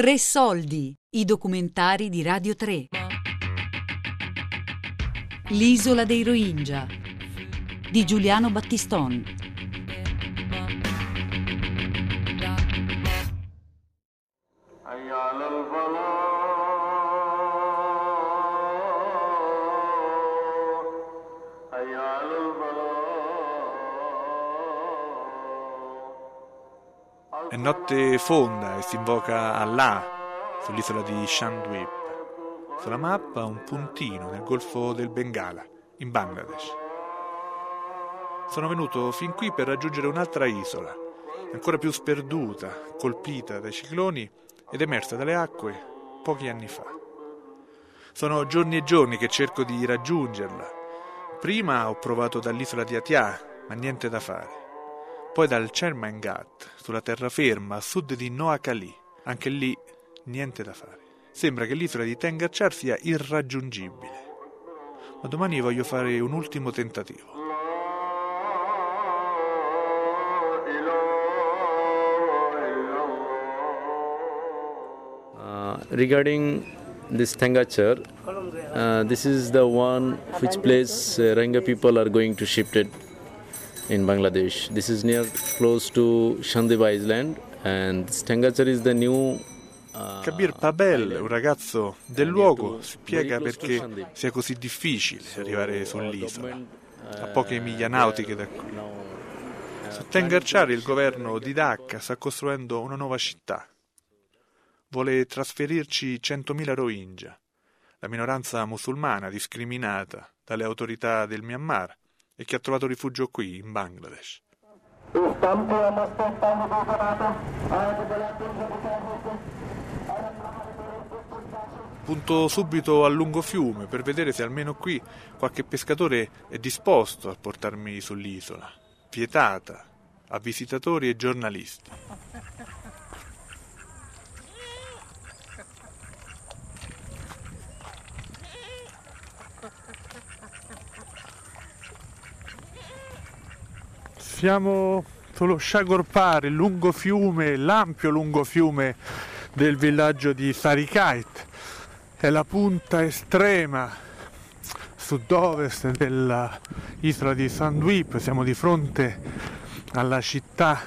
Tre soldi, i documentari di Radio 3. L'isola dei Rohingya di Giuliano Battiston. È notte fonda e si invoca Allah sull'isola di Shandwip. Sulla mappa un puntino nel golfo del Bengala, in Bangladesh. Sono venuto fin qui per raggiungere un'altra isola, ancora più sperduta, colpita dai cicloni ed emersa dalle acque pochi anni fa. Sono giorni e giorni che cerco di raggiungerla. Prima ho provato dall'isola di Atia, ma niente da fare poi dal Chermangat, sulla terraferma a sud di Noakali. Anche lì niente da fare. Sembra che l'isola di Tengarchar sia irraggiungibile. Ma domani voglio fare un ultimo tentativo. Uh, regarding this Tengachar, uh, this is the one which place uh, Rohingya people are going to shift it in Bangladesh. This is near close to Shandiba Island and Tengachar is the new uh, Kabir Pabel, un ragazzo del luogo, spiega perché sia così difficile arrivare sull'isola, government, a poche uh, miglia nautiche da qui. uh, Su Tengarchar il governo di Dhaka sta costruendo una nuova città. Vuole trasferirci 100.000 Rohingya, la minoranza musulmana discriminata dalle autorità del Myanmar e che ha trovato rifugio qui, in Bangladesh. Punto subito al lungo fiume per vedere se almeno qui qualche pescatore è disposto a portarmi sull'isola, vietata a visitatori e giornalisti. Siamo sullo Shagorpar, il lungo fiume, l'ampio lungo fiume del villaggio di Sarikait. È la punta estrema sud-ovest dell'isola di Sandwip. Siamo di fronte alla città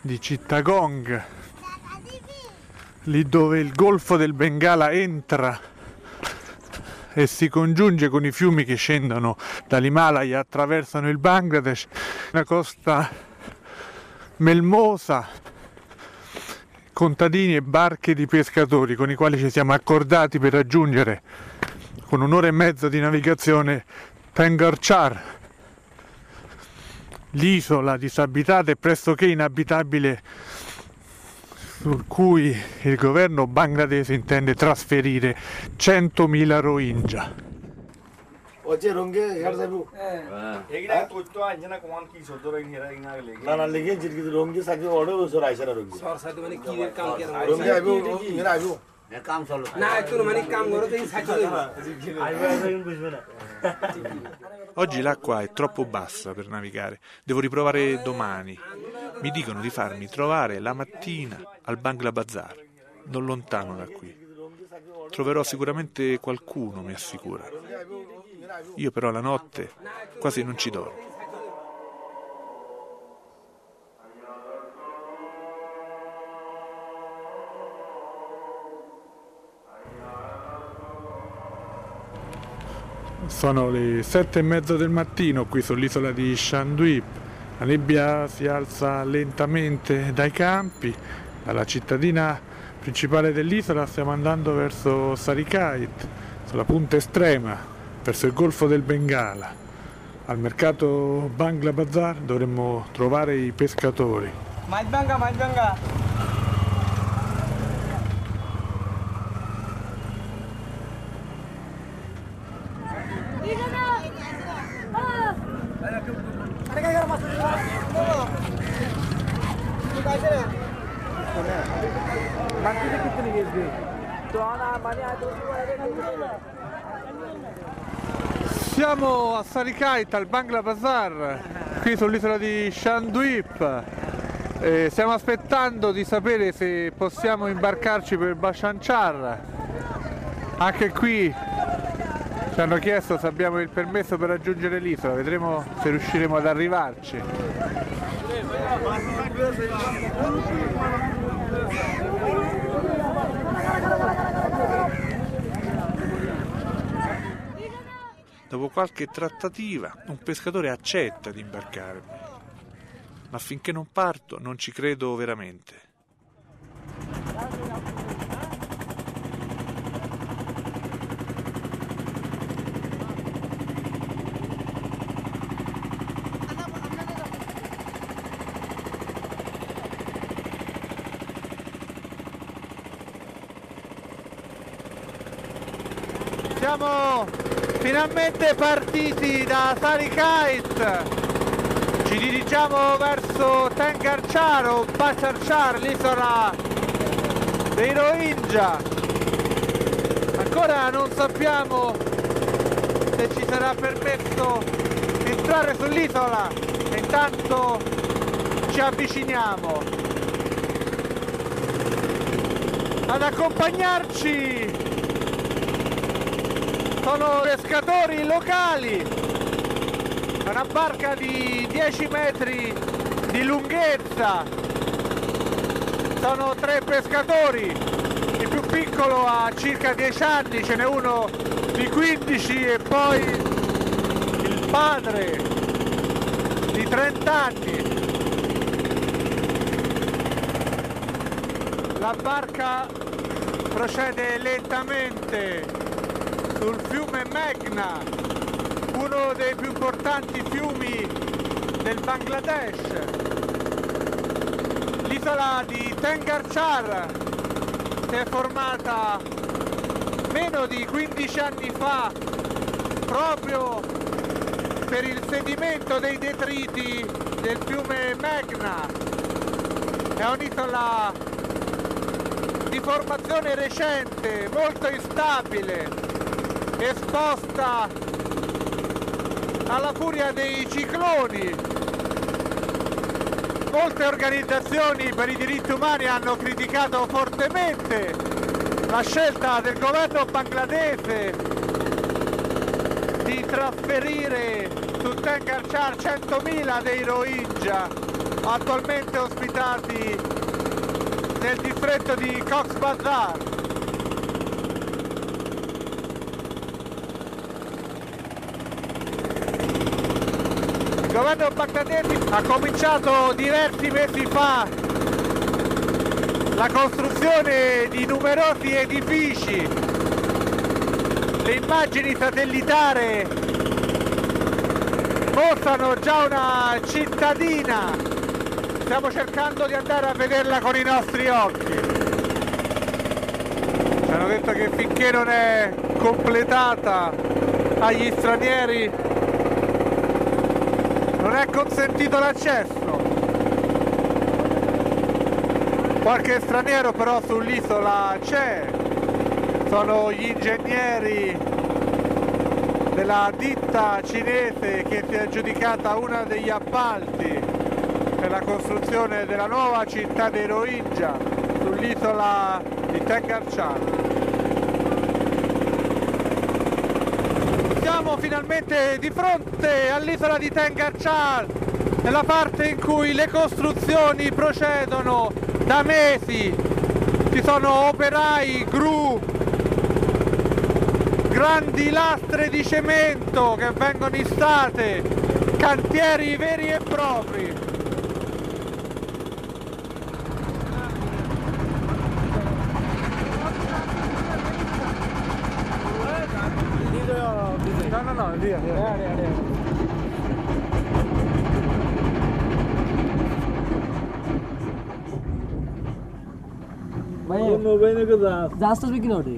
di Chittagong, lì dove il golfo del Bengala entra e si congiunge con i fiumi che scendono dall'Himalaya, attraversano il Bangladesh, una costa melmosa, contadini e barche di pescatori con i quali ci siamo accordati per raggiungere con un'ora e mezza di navigazione Tengarchar, l'isola disabitata e pressoché inabitabile su cui il governo bangladese intende trasferire 100.000 Rohingya. Oggi l'acqua è troppo bassa per navigare, devo riprovare domani. Mi dicono di farmi trovare la mattina al Bangla Bazar, non lontano da qui. Troverò sicuramente qualcuno, mi assicurano. Io però la notte quasi non ci dormo. Sono le sette e mezzo del mattino qui sull'isola di Shandwip. La nebbia si alza lentamente dai campi, dalla cittadina principale dell'isola stiamo andando verso Sarikait, sulla punta estrema, verso il golfo del Bengala. Al mercato Bangla Bazar dovremmo trovare i pescatori. Siamo a Sarikaita, al Bangla Bazar, qui sull'isola di Shanduip. Eh, stiamo aspettando di sapere se possiamo imbarcarci per Bashanchar. Anche qui ci hanno chiesto se abbiamo il permesso per raggiungere l'isola, vedremo se riusciremo ad arrivarci. Dopo qualche trattativa, un pescatore accetta di imbarcarmi, ma finché non parto non ci credo veramente. Siamo finalmente partiti da Sarikait. Ci dirigiamo verso Tengarchar o Bacharchar, l'isola dei Rohingya. Ancora non sappiamo se ci sarà permesso entrare sull'isola intanto ci avviciniamo. Ad accompagnarci sono pescatori locali. È una barca di 10 metri di lunghezza. Sono tre pescatori. Il più piccolo ha circa 10 anni ce n'è uno di 15 e poi il padre di 30 anni. La barca procede lentamente sul fiume Meghna, uno dei più importanti fiumi del Bangladesh. L'isola di Tengarchar si è formata meno di 15 anni fa proprio per il sedimento dei detriti del fiume Meghna. È un'isola di formazione recente, molto instabile, esposta alla furia dei cicloni. Molte organizzazioni per i diritti umani hanno criticato fortemente la scelta del governo bangladese di trasferire su Tengarchar 100.000 dei Rohingya attualmente ospitati nel distretto di Cox's Bazar. Il governo bangladese ha cominciato diversi mesi fa la costruzione di numerosi edifici. Le immagini satellitari mostrano già una cittadina. Stiamo cercando di andare a vederla con i nostri occhi. Ci hanno detto che finché non è completata agli stranieri è consentito l'accesso. Qualche straniero però sull'isola c'è, sono gli ingegneri della ditta cinese che si è aggiudicata una degli appalti per la costruzione della nuova città dei Rohingya sull'isola di Tengarchar. siamo finalmente di fronte all'isola di Tengarchar, nella parte in cui le costruzioni procedono da mesi. Ci sono operai, gru, grandi lastre di cemento che vengono istate, cantieri veri e propri. No, no, no, via, via. জাহাজটা বিক্রি ওঠে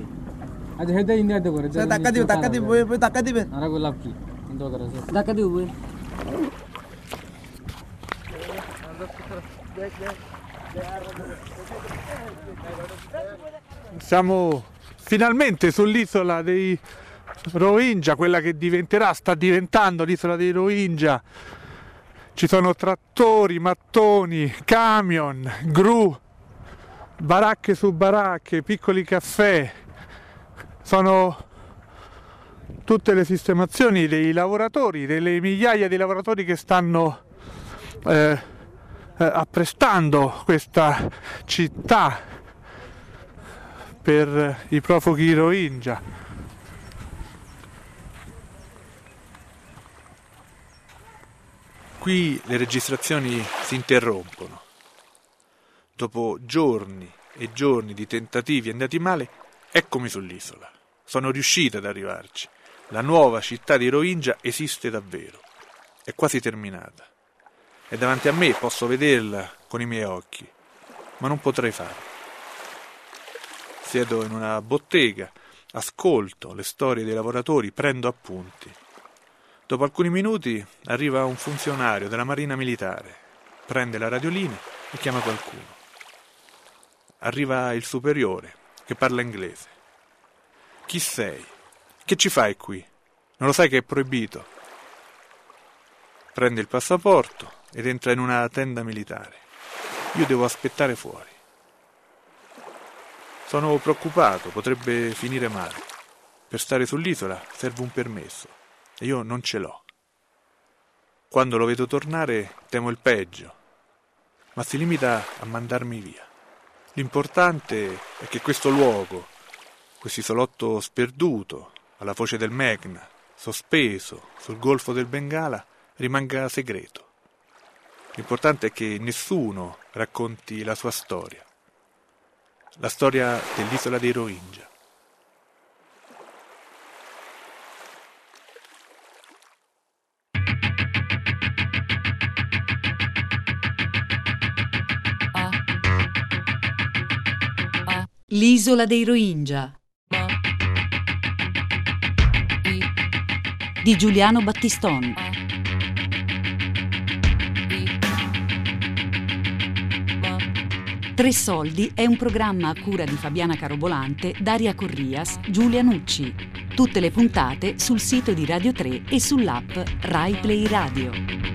আচ্ছা হেতে ইন্ডিয়াতে করে ধাক্কা দিবে ধাক্কা দিবে বই ধাক্কা দিবেন আর লাভ কি দরকার আছে ধাক্কা দিব বই Siamo finalmente sull'isola dei Rohingya, quella che diventerà, sta diventando l'isola dei Rohingya, Ci sono trattori, mattoni, camion, gru, baracche su baracche, piccoli caffè. Sono tutte le sistemazioni dei lavoratori, delle migliaia di lavoratori che stanno eh, eh, apprestando questa città per i profughi Rohingya. Qui le registrazioni si interrompono. Dopo giorni e giorni di tentativi andati male, eccomi sull'isola. Sono riuscito ad arrivarci. La nuova città di Rohingya esiste davvero. È quasi terminata. È davanti a me, posso vederla con i miei occhi, ma non potrei farlo. Siedo in una bottega, ascolto le storie dei lavoratori, prendo appunti. Dopo alcuni minuti arriva un funzionario della Marina Militare, prende la radiolina e chiama qualcuno. Arriva il superiore, che parla inglese. Chi sei? Che ci fai qui? Non lo sai che è proibito? Prende il passaporto ed entra in una tenda militare. Io devo aspettare fuori. Sono preoccupato, potrebbe finire male. Per stare sull'isola serve un permesso e io non ce l'ho. Quando lo vedo tornare temo il peggio, ma si limita a mandarmi via. L'importante è che questo luogo, questo isolotto sperduto, alla foce del Megna, sospeso sul golfo del Bengala, rimanga segreto. L'importante è che nessuno racconti la sua storia la storia dell'isola dei Rohingya. L'isola dei Rohingya di Giuliano Battiston. Tre Soldi è un programma a cura di Fabiana Carobolante, Daria Corrias, Giulia Nucci. Tutte le puntate sul sito di Radio 3 e sull'app Rai Play Radio.